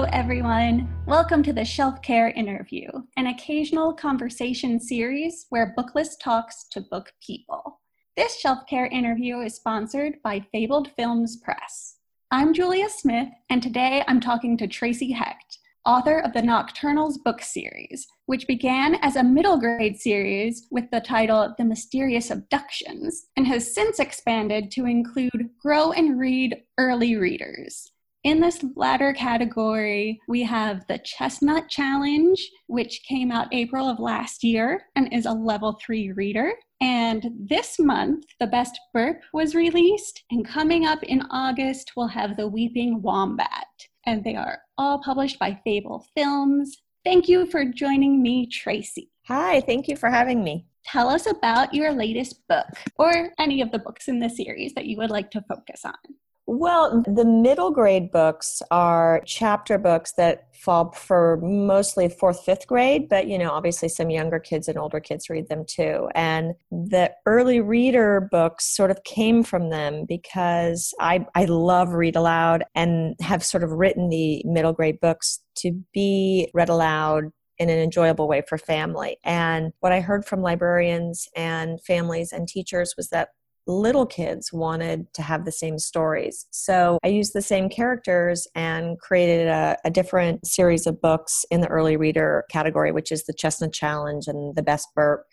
Hello, everyone. Welcome to the Shelf Care Interview, an occasional conversation series where Booklist talks to book people. This Shelf Care interview is sponsored by Fabled Films Press. I'm Julia Smith, and today I'm talking to Tracy Hecht, author of the Nocturnals book series, which began as a middle grade series with the title The Mysterious Abductions and has since expanded to include Grow and Read Early Readers. In this latter category, we have the Chestnut Challenge, which came out April of last year and is a level three reader. And this month, The Best Burp was released. And coming up in August, we'll have The Weeping Wombat and they are all published by Fabled Films. Thank you for joining me, Tracy. Hi, thank you for having me. Tell us about your latest book or any of the books in the series that you would like to focus on. Well, the middle grade books are chapter books that fall for mostly fourth, fifth grade, but you know, obviously some younger kids and older kids read them too. And the early reader books sort of came from them because I, I love read aloud and have sort of written the middle grade books to be read aloud in an enjoyable way for family. And what I heard from librarians and families and teachers was that little kids wanted to have the same stories. So I used the same characters and created a, a, different series of books in the early reader category, which is the Chestnut Challenge and the Best Burp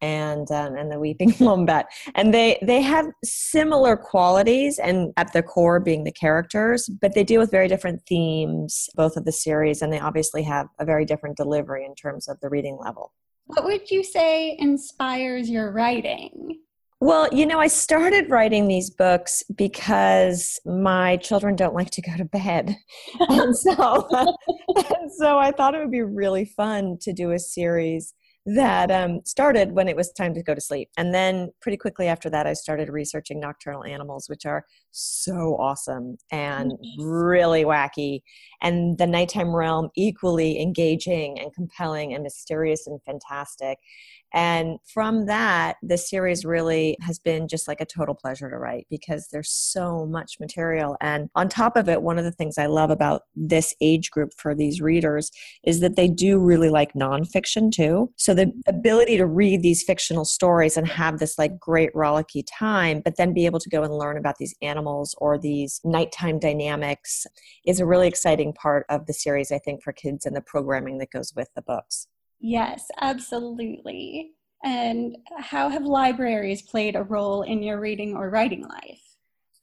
and um, and the Weeping Wombat. And they they have similar qualities, and at the core being the characters, but they deal with very different themes, both of the series, and they obviously have a very different delivery in terms of the reading level. What would you say inspires your writing? Well, you know, I started writing these books because my children don't like to go to bed. And so, and so I thought it would be really fun to do a series that um, started when it was time to go to sleep. And then pretty quickly after that, I started researching nocturnal animals, which are so awesome and really wacky. And the nighttime realm, equally engaging and compelling and mysterious and fantastic. And from that, the series really has been just like a total pleasure to write because there's so much material. And on top of it, one of the things I love about this age group for these readers is that they do really like nonfiction too. So the ability to read these fictional stories and have this like great rollicky time, but then be able to go and learn about these animals or these nighttime dynamics is a really exciting part of the series, I think, for kids and the programming that goes with the books. Yes, absolutely. And how have libraries played a role in your reading or writing life?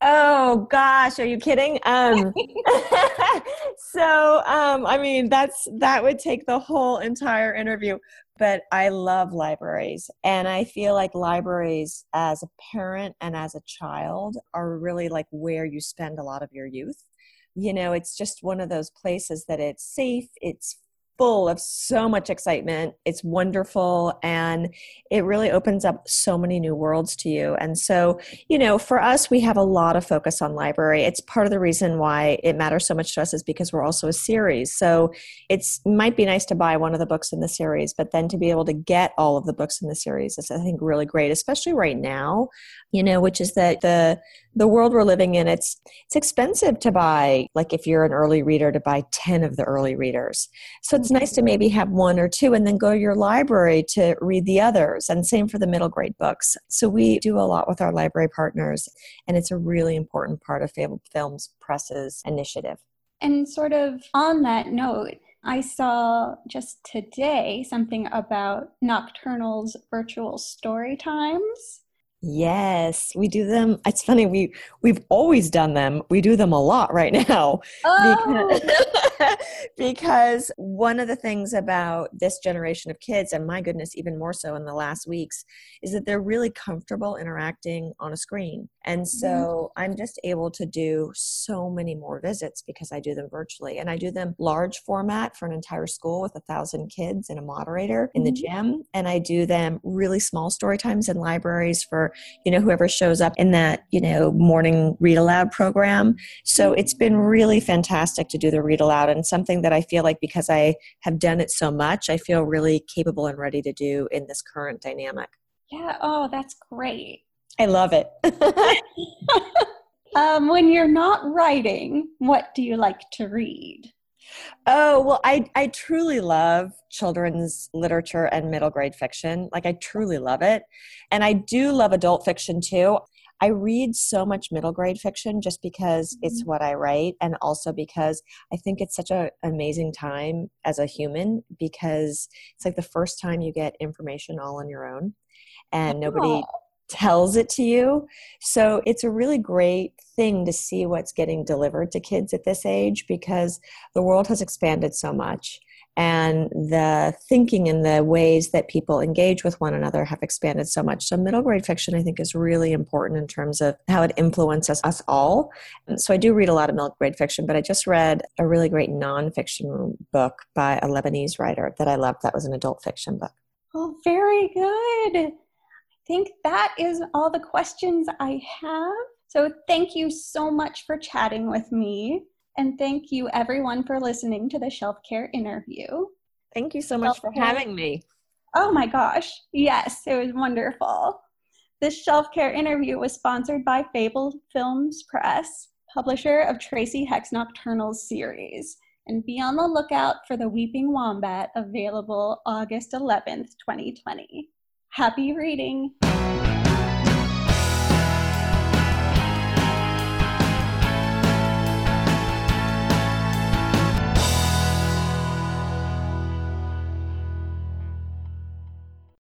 Oh gosh, are you kidding? Um, so, um, I mean, that's that would take the whole entire interview. But I love libraries, and I feel like libraries, as a parent and as a child, are really like where you spend a lot of your youth. You know, it's just one of those places that it's safe, it's full of so much excitement. It's wonderful and it really opens up so many new worlds to you. And so, you know, for us, we have a lot of focus on library. It's part of the reason why it matters so much to us is because we're also a series. So it's might be nice to buy one of the books in the series, but then to be able to get all of the books in the series is, I think, really great, especially right now, you know, which is that the the world we're living in it's it's expensive to buy like if you're an early reader to buy 10 of the early readers. So it's nice to maybe have one or two and then go to your library to read the others. And same for the middle grade books. So we do a lot with our library partners and it's a really important part of Fabled Films Press's initiative. And sort of on that note I saw just today something about Nocturnal's virtual story times. Yes, we do them. It's funny we we've always done them. We do them a lot right now. Oh. Because, because one of the things about this generation of kids and my goodness even more so in the last weeks is that they're really comfortable interacting on a screen. And so mm-hmm. I'm just able to do so many more visits because I do them virtually and I do them large format for an entire school with a thousand kids and a moderator in the mm-hmm. gym and I do them really small story times in libraries for you know whoever shows up in that you know morning read aloud program so it's been really fantastic to do the read aloud and something that i feel like because i have done it so much i feel really capable and ready to do in this current dynamic yeah oh that's great i love it um, when you're not writing what do you like to read Oh, well, I, I truly love children's literature and middle grade fiction. Like, I truly love it. And I do love adult fiction too. I read so much middle grade fiction just because mm-hmm. it's what I write, and also because I think it's such an amazing time as a human because it's like the first time you get information all on your own and nobody tells it to you. So it's a really great thing to see what's getting delivered to kids at this age because the world has expanded so much and the thinking and the ways that people engage with one another have expanded so much. So, middle grade fiction, I think, is really important in terms of how it influences us all. So, I do read a lot of middle grade fiction, but I just read a really great nonfiction book by a Lebanese writer that I loved. That was an adult fiction book. Oh, very good think that is all the questions I have. So thank you so much for chatting with me. And thank you everyone for listening to the Shelf Care interview. Thank you so much Shelf for Care. having me. Oh my gosh. Yes, it was wonderful. This Shelf Care interview was sponsored by Fabled Films Press, publisher of Tracy Hecht's Nocturnals series. And be on the lookout for The Weeping Wombat, available August 11th, 2020. Happy reading!